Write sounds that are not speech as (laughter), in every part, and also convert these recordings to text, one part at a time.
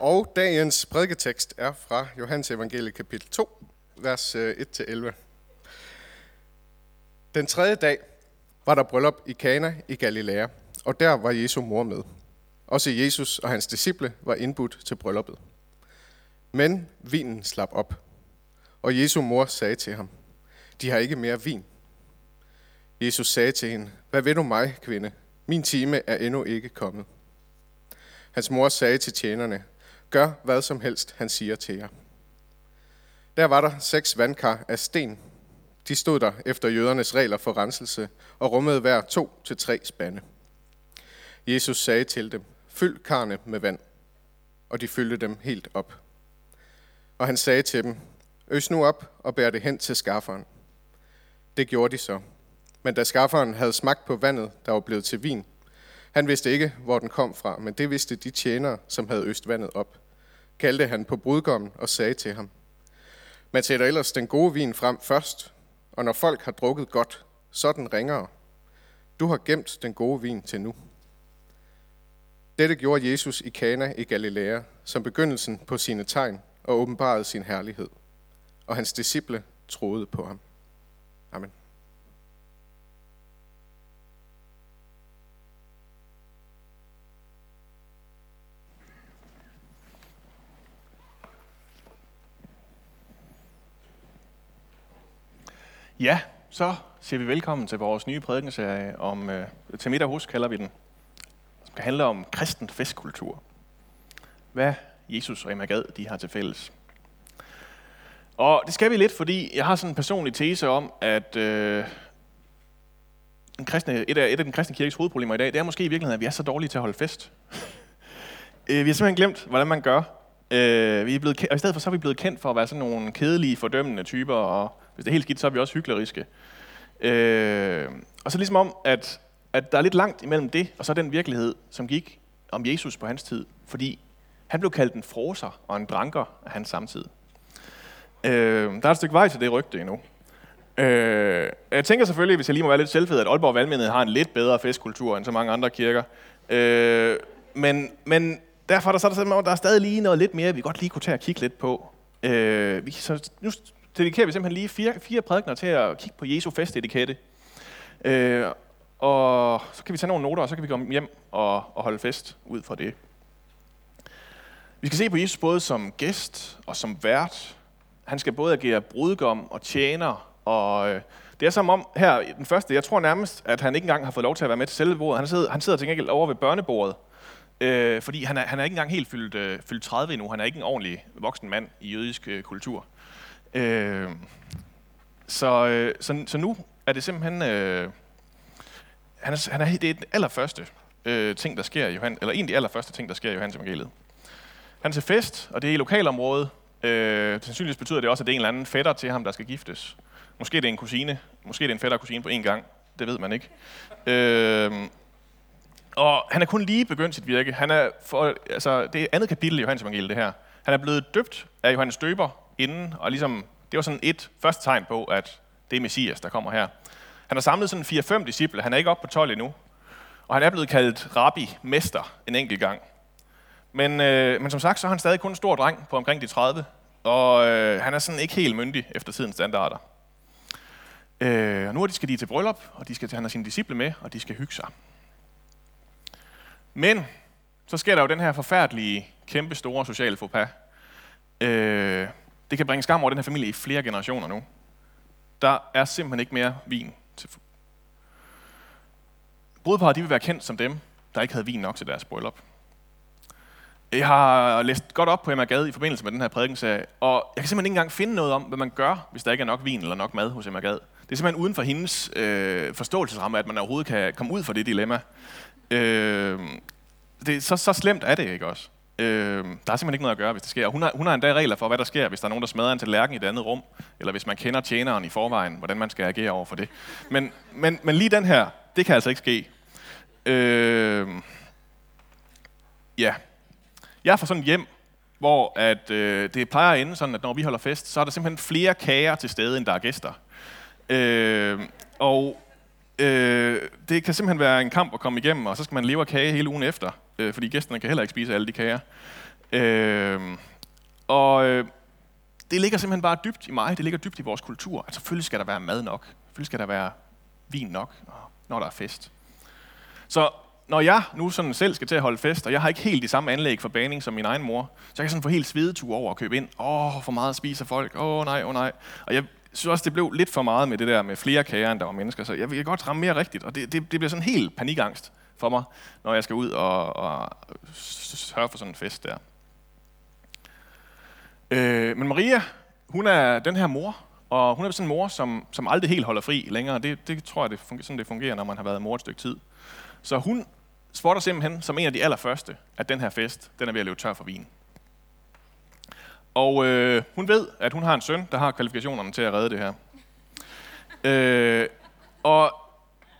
Og dagens prædiketekst er fra Johannes evangelie kapitel 2, vers øh, 1-11. Den tredje dag var der bryllup i Kana i Galilea, og der var Jesu mor med. Også Jesus og hans disciple var indbudt til brylluppet. Men vinen slap op, og Jesu mor sagde til ham, de har ikke mere vin. Jesus sagde til hende, hvad ved du mig, kvinde? Min time er endnu ikke kommet. Hans mor sagde til tjenerne, gør hvad som helst, han siger til jer. Der var der seks vandkar af sten. De stod der efter jødernes regler for renselse og rummede hver to til tre spande. Jesus sagde til dem, fyld karne med vand, og de fyldte dem helt op. Og han sagde til dem, øs nu op og bær det hen til skafferen. Det gjorde de så. Men da skafferen havde smagt på vandet, der var blevet til vin, han vidste ikke, hvor den kom fra, men det vidste de tjenere, som havde øst vandet op. Kaldte han på brudgommen og sagde til ham, man sætter ellers den gode vin frem først, og når folk har drukket godt, så den ringere. Du har gemt den gode vin til nu. Dette gjorde Jesus i Kana i Galilea, som begyndelsen på sine tegn og åbenbarede sin herlighed. Og hans disciple troede på ham. Amen. Ja, så siger vi velkommen til vores nye prædikenserie om, øh, til middag hos kalder vi den, som skal handle om kristen festkultur. Hvad Jesus og Emma Gad, de har til fælles. Og det skal vi lidt, fordi jeg har sådan en personlig tese om, at øh, en kristne, et, af, et af den kristne kirkes hovedproblemer i dag, det er måske i virkeligheden, at vi er så dårlige til at holde fest. (laughs) Øh, vi har simpelthen glemt, hvordan man gør. Øh, vi er blevet, og i stedet for så er vi blevet kendt for at være sådan nogle kedelige, fordømmende typer, og hvis det er helt skidt, så er vi også hykleriske. Øh, og så ligesom om, at, at der er lidt langt imellem det, og så den virkelighed, som gik om Jesus på hans tid. Fordi han blev kaldt en froser og en dranker af hans samtid. Øh, der er et stykke vej til det rygte endnu. Øh, jeg tænker selvfølgelig, hvis jeg lige må være lidt selvfed, at Aalborg Valgmenighed har en lidt bedre festkultur end så mange andre kirker. Øh, men, men derfor er der, så er der, der er stadig lige noget lidt mere, vi godt lige kunne tage og kigge lidt på. Øh, vi, så nu dedikerer vi simpelthen lige fire, fire prædikner til at kigge på Jesu festetikette. Øh, og så kan vi tage nogle noter, og så kan vi komme hjem og, og holde fest ud fra det. Vi skal se på Jesus både som gæst og som vært. Han skal både agere brudgom og tjener. Og øh, det er som om her den første, jeg tror nærmest, at han ikke engang har fået lov til at være med til selve bordet. Han sidder, han sidder til gengæld over ved børnebordet. Øh, fordi han er, han er ikke engang helt fyldt, øh, fyldt 30 endnu. Han er ikke en ordentlig voksen mand i jødisk øh, kultur. Øh, så, øh, så, så nu er det simpelthen... Øh, han er, han er, det er den allerførste øh, ting, der sker i Johan, eller en af de allerførste ting, der sker i Johannes evangeliet. Han er til fest, og det er i lokalområdet. Øh, sandsynligvis betyder det også, at det er en eller anden fætter til ham, der skal giftes. Måske det er en kusine. Måske det er en fætter og kusine på én gang. Det ved man ikke. Øh, og han er kun lige begyndt sit virke. Han er for, altså, det er andet kapitel i Johannes evangeliet, det her. Han er blevet døbt af Johannes Døber inden, og ligesom, det var sådan et første tegn på, at det er Messias, der kommer her. Han har samlet sådan 4-5 disciple, han er ikke oppe på 12 endnu, og han er blevet kaldt rabbi, mester, en enkelt gang. Men, øh, men som sagt, så er han stadig kun en stor dreng på omkring de 30, og øh, han er sådan ikke helt myndig efter tidens standarder. Øh, og nu er de skal de til bryllup, og de skal, han har sine disciple med, og de skal hygge sig. Men så sker der jo den her forfærdelige, kæmpe store sociale faux pas. Øh, det kan bringe skam over den her familie i flere generationer nu. Der er simpelthen ikke mere vin til Brudeparret de vil være kendt som dem, der ikke havde vin nok til deres bryllup. Jeg har læst godt op på Emma Gade i forbindelse med den her prædikenserie, og jeg kan simpelthen ikke engang finde noget om, hvad man gør, hvis der ikke er nok vin eller nok mad hos Emma Gade. Det er simpelthen uden for hendes øh, forståelsesramme, at man overhovedet kan komme ud for det dilemma. Øh, det, så, så slemt er det ikke også. Øh, der er simpelthen ikke noget at gøre, hvis det sker. Hun har, hun har endda regler for, hvad der sker, hvis der er nogen, der smadrer en tallerken i et andet rum, eller hvis man kender tjeneren i forvejen, hvordan man skal agere over for det. Men, men, men lige den her, det kan altså ikke ske. Øh, ja. Jeg er fra sådan et hjem, hvor at, øh, det plejer at ende sådan, at når vi holder fest, så er der simpelthen flere kager til stede, end der er gæster. Øh, og øh, det kan simpelthen være en kamp at komme igennem, og så skal man leve af kage hele ugen efter, øh, fordi gæsterne kan heller ikke spise alle de kager. Øh, og øh, det ligger simpelthen bare dybt i mig, det ligger dybt i vores kultur. Altså selvfølgelig skal der være mad nok, selvfølgelig skal der være vin nok, når der er fest. Så når jeg nu sådan selv skal til at holde fest, og jeg har ikke helt de samme anlæg for baning som min egen mor, så jeg kan sådan få helt svedetur over at købe ind. Åh, for meget spiser folk. Åh, nej, åh, nej. Og jeg synes også, det blev lidt for meget med det der med flere kager, end der var mennesker. Så jeg vil godt ramme mere rigtigt. Og det, det, det bliver sådan helt panikangst for mig, når jeg skal ud og, og sørge for sådan en fest der. Øh, men Maria, hun er den her mor, og hun er sådan en mor, som, som aldrig helt holder fri længere. Det, det tror jeg, det fungerer, sådan det fungerer, når man har været mor et stykke tid. Så hun spotter simpelthen som en af de allerførste, at den her fest, den er ved at løbe tør for vin. Og øh, hun ved, at hun har en søn, der har kvalifikationerne til at redde det her. Øh, og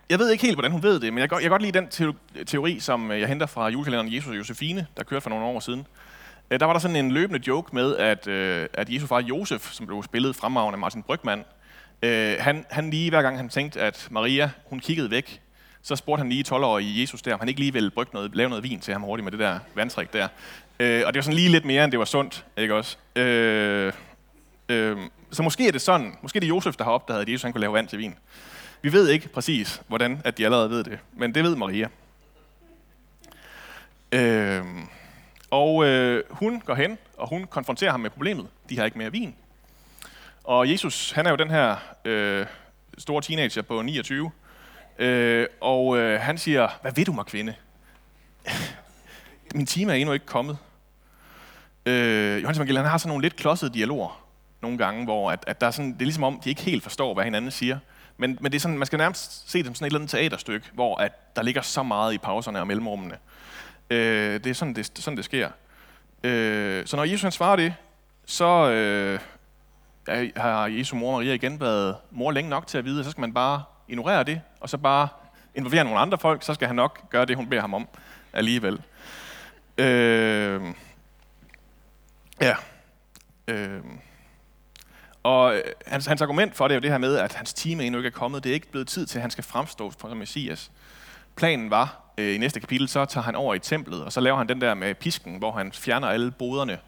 jeg ved ikke helt, hvordan hun ved det, men jeg kan, jeg kan godt lide den teori, som øh, jeg henter fra julekalenderen Jesus og Josefine, der kørte for nogle år siden. Øh, der var der sådan en løbende joke med, at, øh, at Jesus far Josef, som blev spillet fremragende af Martin Brygman, han, han lige hver gang han tænkte, at Maria, hun kiggede væk, så spurgte han lige 12-årige Jesus der, om han ikke lige ville brygge noget, lave noget vin til ham hurtigt med det der vandtrik der. Øh, og det var sådan lige lidt mere, end det var sundt, ikke også? Øh, øh, så måske er det sådan, måske er det Josef, der har opdaget, at Jesus han kunne lave vand til vin. Vi ved ikke præcis, hvordan at de allerede ved det, men det ved Maria. Øh, og øh, hun går hen, og hun konfronterer ham med problemet. De har ikke mere vin. Og Jesus, han er jo den her øh, store teenager på 29, øh, og øh, han siger, hvad ved du mig, kvinde? Min time er endnu ikke kommet. Øh, Johannes Evangeliet, han har sådan nogle lidt klodsede dialoger nogle gange, hvor at, at der er sådan, det er ligesom om, de ikke helt forstår, hvad hinanden siger. Men, men det er sådan, man skal nærmest se det som sådan et eller andet teaterstykke, hvor at der ligger så meget i pauserne og mellemrummene. Øh, det er sådan, det, sådan, det sker. Øh, så når Jesus han svarer det, så øh, har Jesu mor Maria igen været mor længe nok til at vide, at så skal man bare ignorere det, og så bare involvere nogle andre folk, så skal han nok gøre det, hun beder ham om alligevel. Øh, ja. Øh, og øh, hans, hans argument for det er jo det her med, at hans time endnu ikke er kommet. Det er ikke blevet tid til, at han skal fremstå som Messias. Planen var, øh, i næste kapitel, så tager han over i templet, og så laver han den der med pisken, hvor han fjerner alle boderne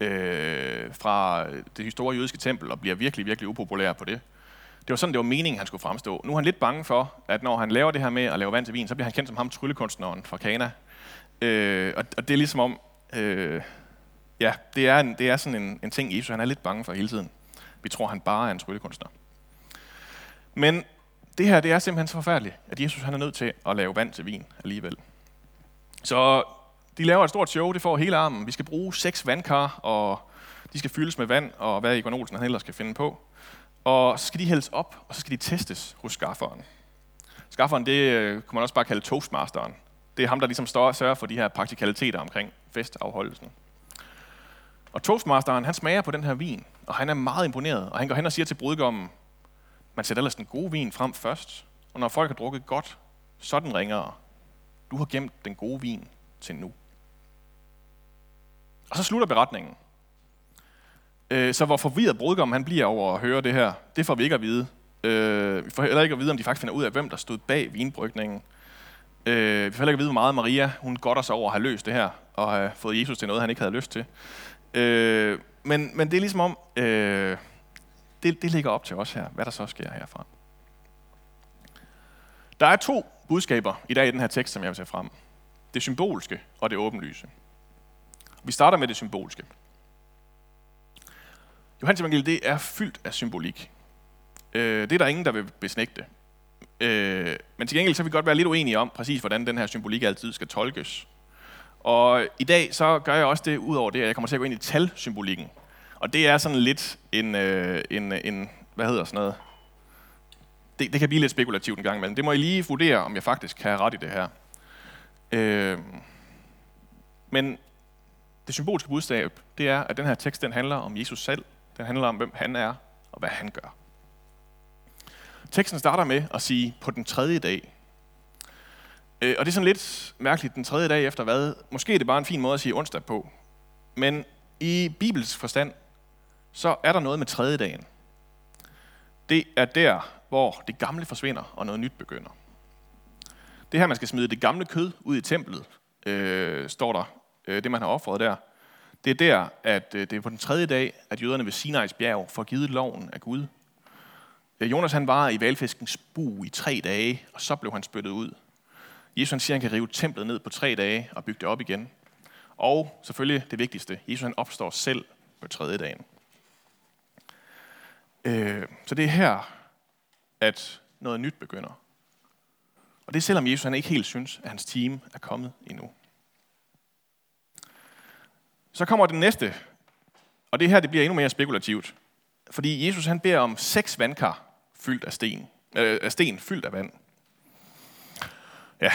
øh, fra det store jødiske tempel, og bliver virkelig, virkelig upopulær på det. Det var sådan, det var meningen, han skulle fremstå. Nu er han lidt bange for, at når han laver det her med at lave vand til vin, så bliver han kendt som ham tryllekunstneren fra Kana. Øh, og, og det er ligesom om, øh, ja, det er, en, det er sådan en, en ting, Jesus han er lidt bange for hele tiden. Vi tror, han bare er en tryllekunstner. Men det her det er simpelthen så forfærdeligt, at Jesus han er nødt til at lave vand til vin alligevel. Så de laver et stort show, det får hele armen. Vi skal bruge seks vandkar, og de skal fyldes med vand, og hvad Egon Olsen han ellers skal finde på. Og så skal de hældes op, og så skal de testes hos skafferen. Skafferen, det øh, kunne man også bare kalde toastmasteren. Det er ham, der ligesom står og sørger for de her praktikaliteter omkring festafholdelsen. Og toastmasteren, han smager på den her vin, og han er meget imponeret. Og han går hen og siger til brudgommen, man sætter ellers den gode vin frem først, og når folk har drukket godt, så den. Du har gemt den gode vin til nu. Og så slutter beretningen. Øh, så hvor forvirret brudgommen han bliver over at høre det her, det får vi ikke at vide. Øh, vi får heller ikke at vide, om de faktisk finder ud af, hvem der stod bag vinbrygningen. Øh, vi får heller ikke at vide, hvor meget Maria hun godter sig over at have løst det her, og have fået Jesus til noget, han ikke havde lyst til. Øh, men, men det er ligesom om, øh, det, det ligger op til os her, hvad der så sker herfra. Der er to budskaber i dag i den her tekst, som jeg vil tage frem. Det symbolske og det åbenlyse. Vi starter med det symbolske. Johannes evangeliet, det er fyldt af symbolik. Øh, det er der ingen, der vil besnægte. Øh, men til gengæld så vil vi godt være lidt uenige om præcis, hvordan den her symbolik altid skal tolkes. Og i dag så gør jeg også det ud over det, at jeg kommer til at gå ind i talsymbolikken. Og det er sådan lidt en, øh, en, øh, en hvad hedder sådan noget, det, det kan blive lidt spekulativt en gang imellem. Det må I lige vurdere, om jeg faktisk kan have ret i det her. Øh, men det symbolske budskab, det er, at den her tekst, den handler om Jesus selv. Den handler om, hvem han er og hvad han gør. Teksten starter med at sige, på den tredje dag. Øh, og det er sådan lidt mærkeligt, den tredje dag efter hvad? Måske er det bare en fin måde at sige onsdag på. Men i Bibels forstand, så er der noget med tredje dagen. Det er der, hvor det gamle forsvinder, og noget nyt begynder. Det her, man skal smide det gamle kød ud i templet, øh, står der, øh, det man har offret der. Det er der, at øh, det er på den tredje dag, at jøderne ved Sinai's bjerg får givet loven af Gud. Øh, Jonas han var i valfiskens bu i tre dage, og så blev han spyttet ud. Jesus han siger, at han kan rive templet ned på tre dage og bygge det op igen. Og selvfølgelig det vigtigste, Jesus han opstår selv på tredje dagen. Øh, så det er her, at noget nyt begynder. Og det er selvom Jesus han ikke helt synes, at hans team er kommet endnu. Så kommer den næste, og det her det bliver endnu mere spekulativt. Fordi Jesus han beder om seks vandkar fyldt af sten, øh, af sten fyldt af vand. Ja,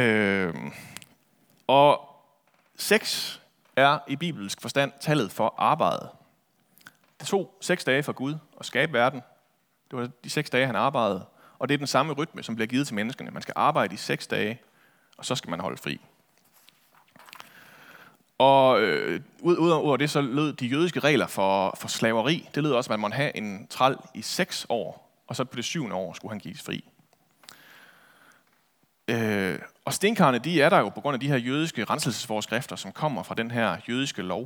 øh, og seks er i bibelsk forstand tallet for arbejde. Det tog seks dage for Gud at skabe verden. Det var de seks dage, han arbejdede. Og det er den samme rytme, som bliver givet til menneskene. Man skal arbejde i seks dage, og så skal man holde fri. Og øh, ud, ud over det, så lød de jødiske regler for, for slaveri, det lød også, at man måtte have en træl i seks år, og så på det syvende år skulle han gives fri. Øh, og stenkarne, de er der jo på grund af de her jødiske renselsesforskrifter, som kommer fra den her jødiske lov.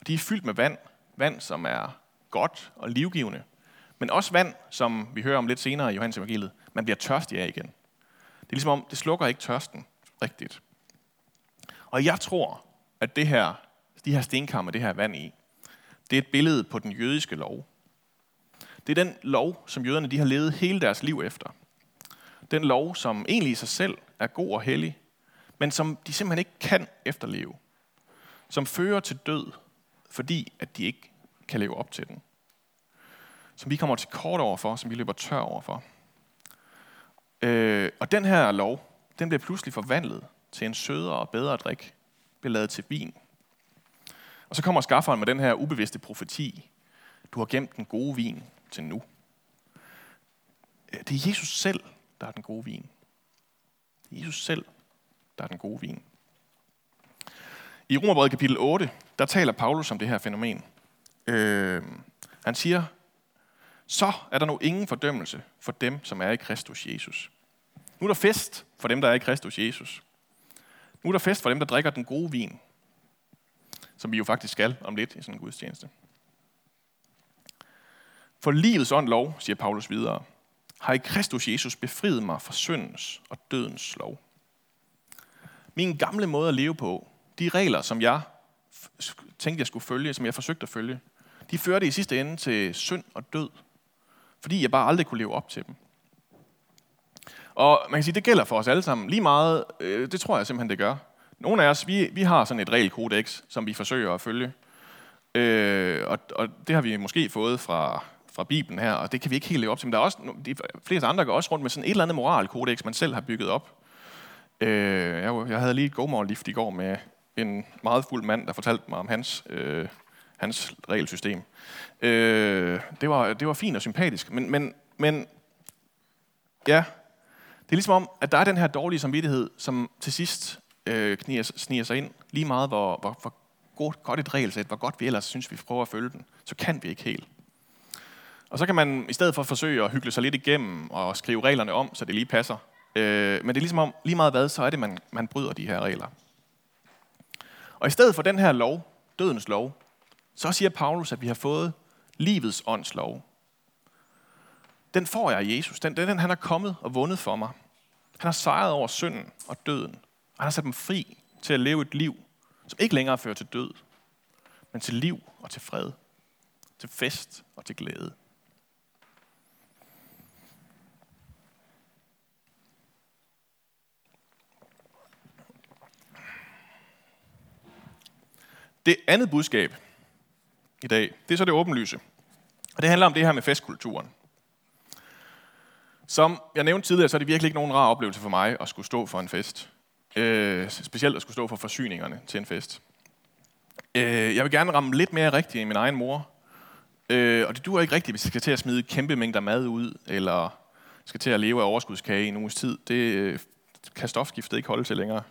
Og de er fyldt med vand, vand som er godt og livgivende, men også vand, som vi hører om lidt senere i Johannes evangeliet, man bliver tørstig af igen. Det er ligesom om, det slukker ikke tørsten rigtigt. Og jeg tror, at det her, de her stenkar med det her vand i, det er et billede på den jødiske lov. Det er den lov, som jøderne de har levet hele deres liv efter. Den lov, som egentlig i sig selv er god og hellig, men som de simpelthen ikke kan efterleve. Som fører til død, fordi at de ikke kan leve op til den. Som vi kommer til kort over for, som vi løber tør over for. Øh, og den her lov, den bliver pludselig forvandlet til en sødere og bedre drik, bliver lavet til vin. Og så kommer skafferen med den her ubevidste profeti. Du har gemt den gode vin til nu. Øh, det er Jesus selv, der er den gode vin. Det er Jesus selv, der er den gode vin. I Romerbrevet kapitel 8, der taler Paulus om det her fænomen. Øh, han siger, så er der nu ingen fordømmelse for dem, som er i Kristus Jesus. Nu er der fest for dem, der er i Kristus Jesus. Nu er der fest for dem, der drikker den gode vin, som vi jo faktisk skal om lidt i sådan en gudstjeneste. For livets ånd lov, siger Paulus videre, har i Kristus Jesus befriet mig fra syndens og dødens lov. Min gamle måde at leve på, de regler, som jeg tænkte, jeg skulle følge, som jeg forsøgte at følge, de førte i sidste ende til synd og død, fordi jeg bare aldrig kunne leve op til dem. Og man kan sige, det gælder for os alle sammen. Lige meget, øh, det tror jeg simpelthen, det gør. Nogle af os, vi, vi har sådan et regelkodex, som vi forsøger at følge. Øh, og, og det har vi måske fået fra, fra Bibelen her, og det kan vi ikke helt leve op til. Men der er også, de fleste andre går også rundt med sådan et eller andet moralkodex, man selv har bygget op. Øh, jeg, jeg havde lige et godmorgenlift i går med en meget fuld mand, der fortalte mig om hans, øh, hans regelsystem. Øh, det, var, det var fint og sympatisk, men, men, men ja, det er ligesom om, at der er den her dårlige samvittighed, som til sidst øh, kniger, sniger sig ind. Lige meget, hvor, hvor, hvor godt, godt et regelsæt, hvor godt vi ellers synes, vi prøver at følge den, så kan vi ikke helt. Og så kan man i stedet for forsøge at hygge sig lidt igennem og skrive reglerne om, så det lige passer. Øh, men det er ligesom om, lige meget hvad, så er det, man, man bryder de her regler. Og i stedet for den her lov, dødens lov, så siger Paulus, at vi har fået livets ånds lov. Den får jeg af Jesus. Den, den, han er kommet og vundet for mig. Han har sejret over synden og døden. Og han har sat dem fri til at leve et liv, som ikke længere fører til død, men til liv og til fred. Til fest og til glæde. Det andet budskab i dag, det er så det åbenlyse. Og det handler om det her med festkulturen. Som jeg nævnte tidligere, så er det virkelig ikke nogen rar oplevelse for mig at skulle stå for en fest. Øh, specielt at skulle stå for forsyningerne til en fest. Øh, jeg vil gerne ramme lidt mere rigtigt i min egen mor. Øh, og det duer ikke rigtigt, hvis jeg skal til at smide kæmpe mængder mad ud, eller skal til at leve af overskudskage i en uges tid. Det øh, kan stofskiftet ikke holde til længere.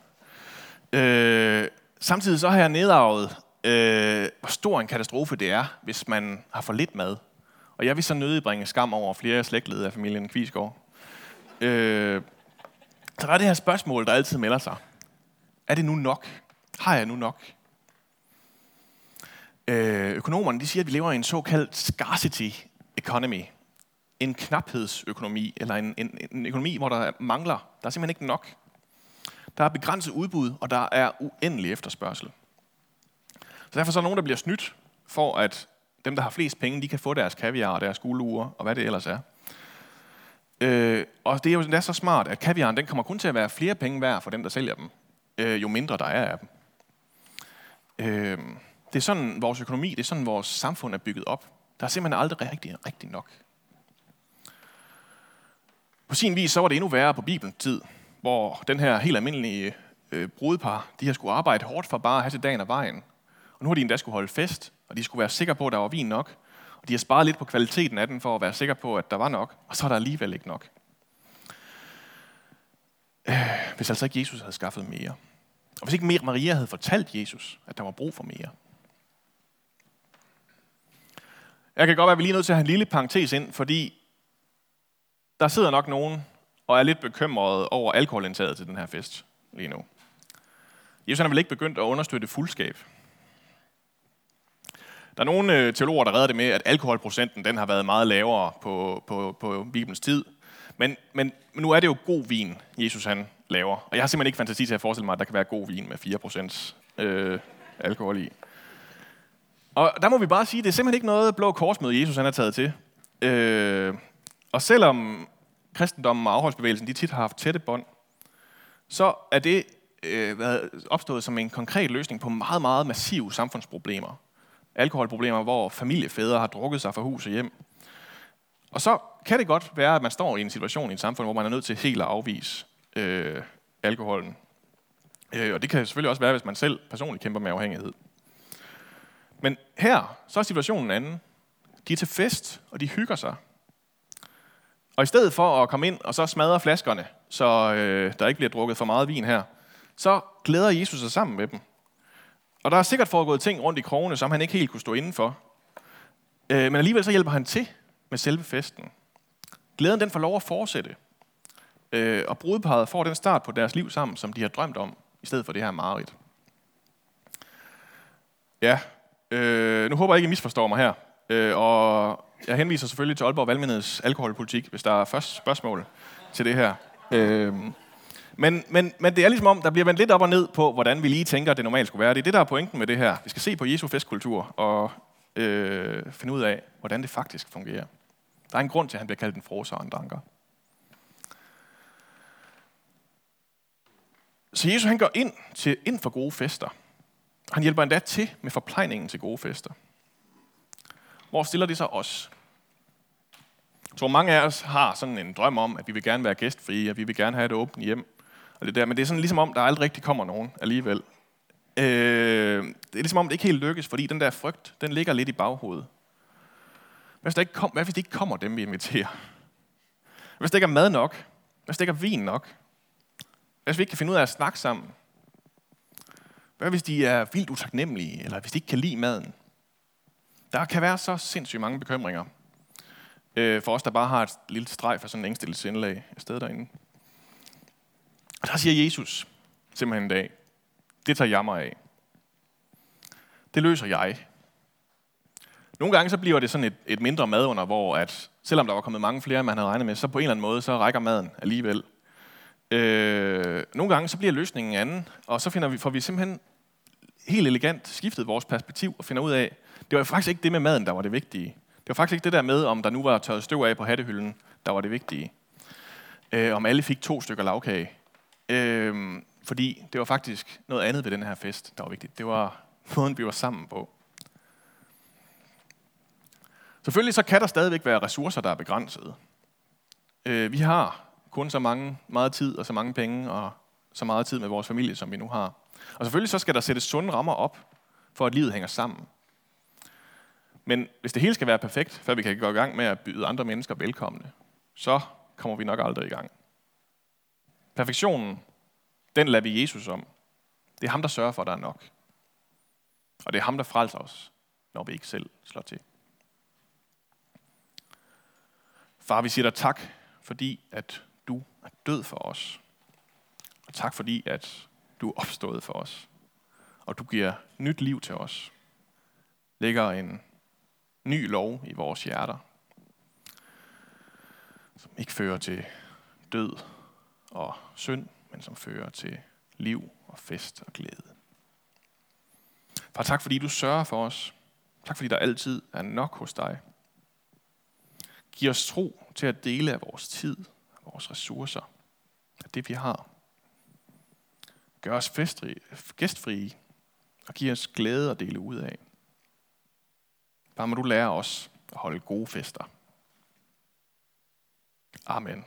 Øh, samtidig så har jeg nedarvet, øh, hvor stor en katastrofe det er, hvis man har for lidt mad. Og jeg vil så nødig bringe skam over flere slægtled af familien Kvisgaard. Øh, så der er det her spørgsmål, der altid melder sig. Er det nu nok? Har jeg nu nok? Øh, økonomerne de siger, at vi lever i en såkaldt scarcity economy. En knaphedsøkonomi, eller en, en, en økonomi, hvor der mangler. Der er simpelthen ikke nok. Der er begrænset udbud, og der er uendelig efterspørgsel. Så derfor så er der nogen, der bliver snydt for, at dem, der har flest penge, de kan få deres kaviar og deres guldure, og hvad det ellers er. Øh, og det er jo det er så smart, at kaviaren den kommer kun til at være flere penge værd for dem, der sælger dem, øh, jo mindre der er af dem. Øh, det er sådan vores økonomi, det er sådan vores samfund er bygget op. Der er simpelthen aldrig rigtig, rigtig nok. På sin vis så var det endnu værre på Bibelens tid, hvor den her helt almindelige øh, brudepar, de har skulle arbejde hårdt for bare at have til dagen og vejen. Og nu har de endda skulle holde fest, og de skulle være sikre på, at der var vin nok. Og de har sparet lidt på kvaliteten af den, for at være sikre på, at der var nok. Og så er der alligevel ikke nok. Øh, hvis altså ikke Jesus havde skaffet mere. Og hvis ikke Maria havde fortalt Jesus, at der var brug for mere. Jeg kan godt være, at vi lige er nødt til at have en lille parentes ind, fordi der sidder nok nogen og er lidt bekymret over alkoholindtaget til den her fest lige nu. Jesus har vel ikke begyndt at understøtte fuldskab. Der er nogle øh, teologer, der redder det med, at alkoholprocenten den har været meget lavere på, på, på Bibelens tid. Men, men, men nu er det jo god vin, Jesus han laver. Og jeg har simpelthen ikke fantasi til at forestille mig, at der kan være god vin med 4% øh, alkohol i. Og der må vi bare sige, at det er simpelthen ikke noget blå korsmøde, Jesus han er taget til. Øh, og selvom kristendommen og afholdsbevægelsen de tit har haft tætte bånd, så er det øh, været opstået som en konkret løsning på meget, meget massive samfundsproblemer. Alkoholproblemer, hvor familiefædre har drukket sig fra hus og hjem. Og så kan det godt være, at man står i en situation i et samfund, hvor man er nødt til helt at afvise øh, alkoholen. Øh, og det kan selvfølgelig også være, hvis man selv personligt kæmper med afhængighed. Men her, så er situationen anden. De er til fest, og de hygger sig. Og i stedet for at komme ind og så smadre flaskerne, så øh, der ikke bliver drukket for meget vin her, så glæder Jesus sig sammen med dem. Og der er sikkert foregået ting rundt i krogene, som han ikke helt kunne stå indenfor. Øh, men alligevel så hjælper han til med selve festen. Glæden den får lov at fortsætte. Øh, og brudeparret får den start på deres liv sammen, som de har drømt om, i stedet for det her mareridt. Ja, øh, nu håber jeg ikke, I misforstår mig her. Øh, og jeg henviser selvfølgelig til Aalborg Valgmenigheds alkoholpolitik, hvis der er først spørgsmål til det her. Øh, men, men, men det er ligesom om, der bliver vendt lidt op og ned på, hvordan vi lige tænker, at det normalt skulle være. Det er det, der er pointen med det her. Vi skal se på Jesu festkultur og øh, finde ud af, hvordan det faktisk fungerer. Der er en grund til, at han bliver kaldt en froser og en dranker. Så Jesus han går ind, til, ind for gode fester. Han hjælper endda til med forplejningen til gode fester. Hvor stiller det så os? Jeg tror, mange af os har sådan en drøm om, at vi vil gerne være gæstfrie, og vi vil gerne have et åbent hjem. Og det der. Men det er sådan ligesom om, der aldrig rigtig kommer nogen alligevel. Øh, det er ligesom om, det ikke helt lykkes, fordi den der frygt, den ligger lidt i baghovedet. Hvad hvis, der ikke kom, hvad hvis det ikke kommer dem, vi inviterer? Hvad hvis der ikke er mad nok? Hvad hvis der ikke er vin nok? Hvad hvis vi ikke kan finde ud af at snakke sammen? Hvad hvis de er vildt utaknemmelige, eller hvis de ikke kan lide maden? Der kan være så sindssygt mange bekymringer. Øh, for os, der bare har et lille streg for sådan en ængstelsesindlag i sted derinde. Og der siger Jesus simpelthen en dag, det tager jeg mig af. Det løser jeg. Nogle gange så bliver det sådan et, et mindre madunder, hvor at, selvom der var kommet mange flere, end man havde regnet med, så på en eller anden måde, så rækker maden alligevel. Øh, nogle gange så bliver løsningen anden, og så finder vi, får vi simpelthen helt elegant skiftet vores perspektiv og finder ud af, det var faktisk ikke det med maden, der var det vigtige. Det var faktisk ikke det der med, om der nu var tørret støv af på hattehylden, der var det vigtige. Øh, om alle fik to stykker lavkage. Øh, fordi det var faktisk noget andet ved den her fest, der var vigtigt. Det var (laughs) måden, vi var sammen på. Selvfølgelig så kan der stadigvæk være ressourcer, der er begrænsede. Øh, vi har kun så mange, meget tid og så mange penge og så meget tid med vores familie, som vi nu har. Og selvfølgelig så skal der sættes sunde rammer op, for at livet hænger sammen. Men hvis det hele skal være perfekt, før vi kan gå i gang med at byde andre mennesker velkomne, så kommer vi nok aldrig i gang. Perfektionen, den lader vi Jesus om. Det er ham, der sørger for, at der er nok. Og det er ham, der frelser os, når vi ikke selv slår til. Far, vi siger dig tak, fordi at du er død for os. Og tak fordi, at du er opstået for os. Og du giver nyt liv til os. lægger en ny lov i vores hjerter, som ikke fører til død og synd, men som fører til liv og fest og glæde. Far, tak fordi du sørger for os. Tak fordi der altid er nok hos dig. Giv os tro til at dele af vores tid, vores ressourcer, af det vi har. Gør os gæstfrie og giv os glæde at dele ud af. Bare må du lære os at holde gode fester. Amen.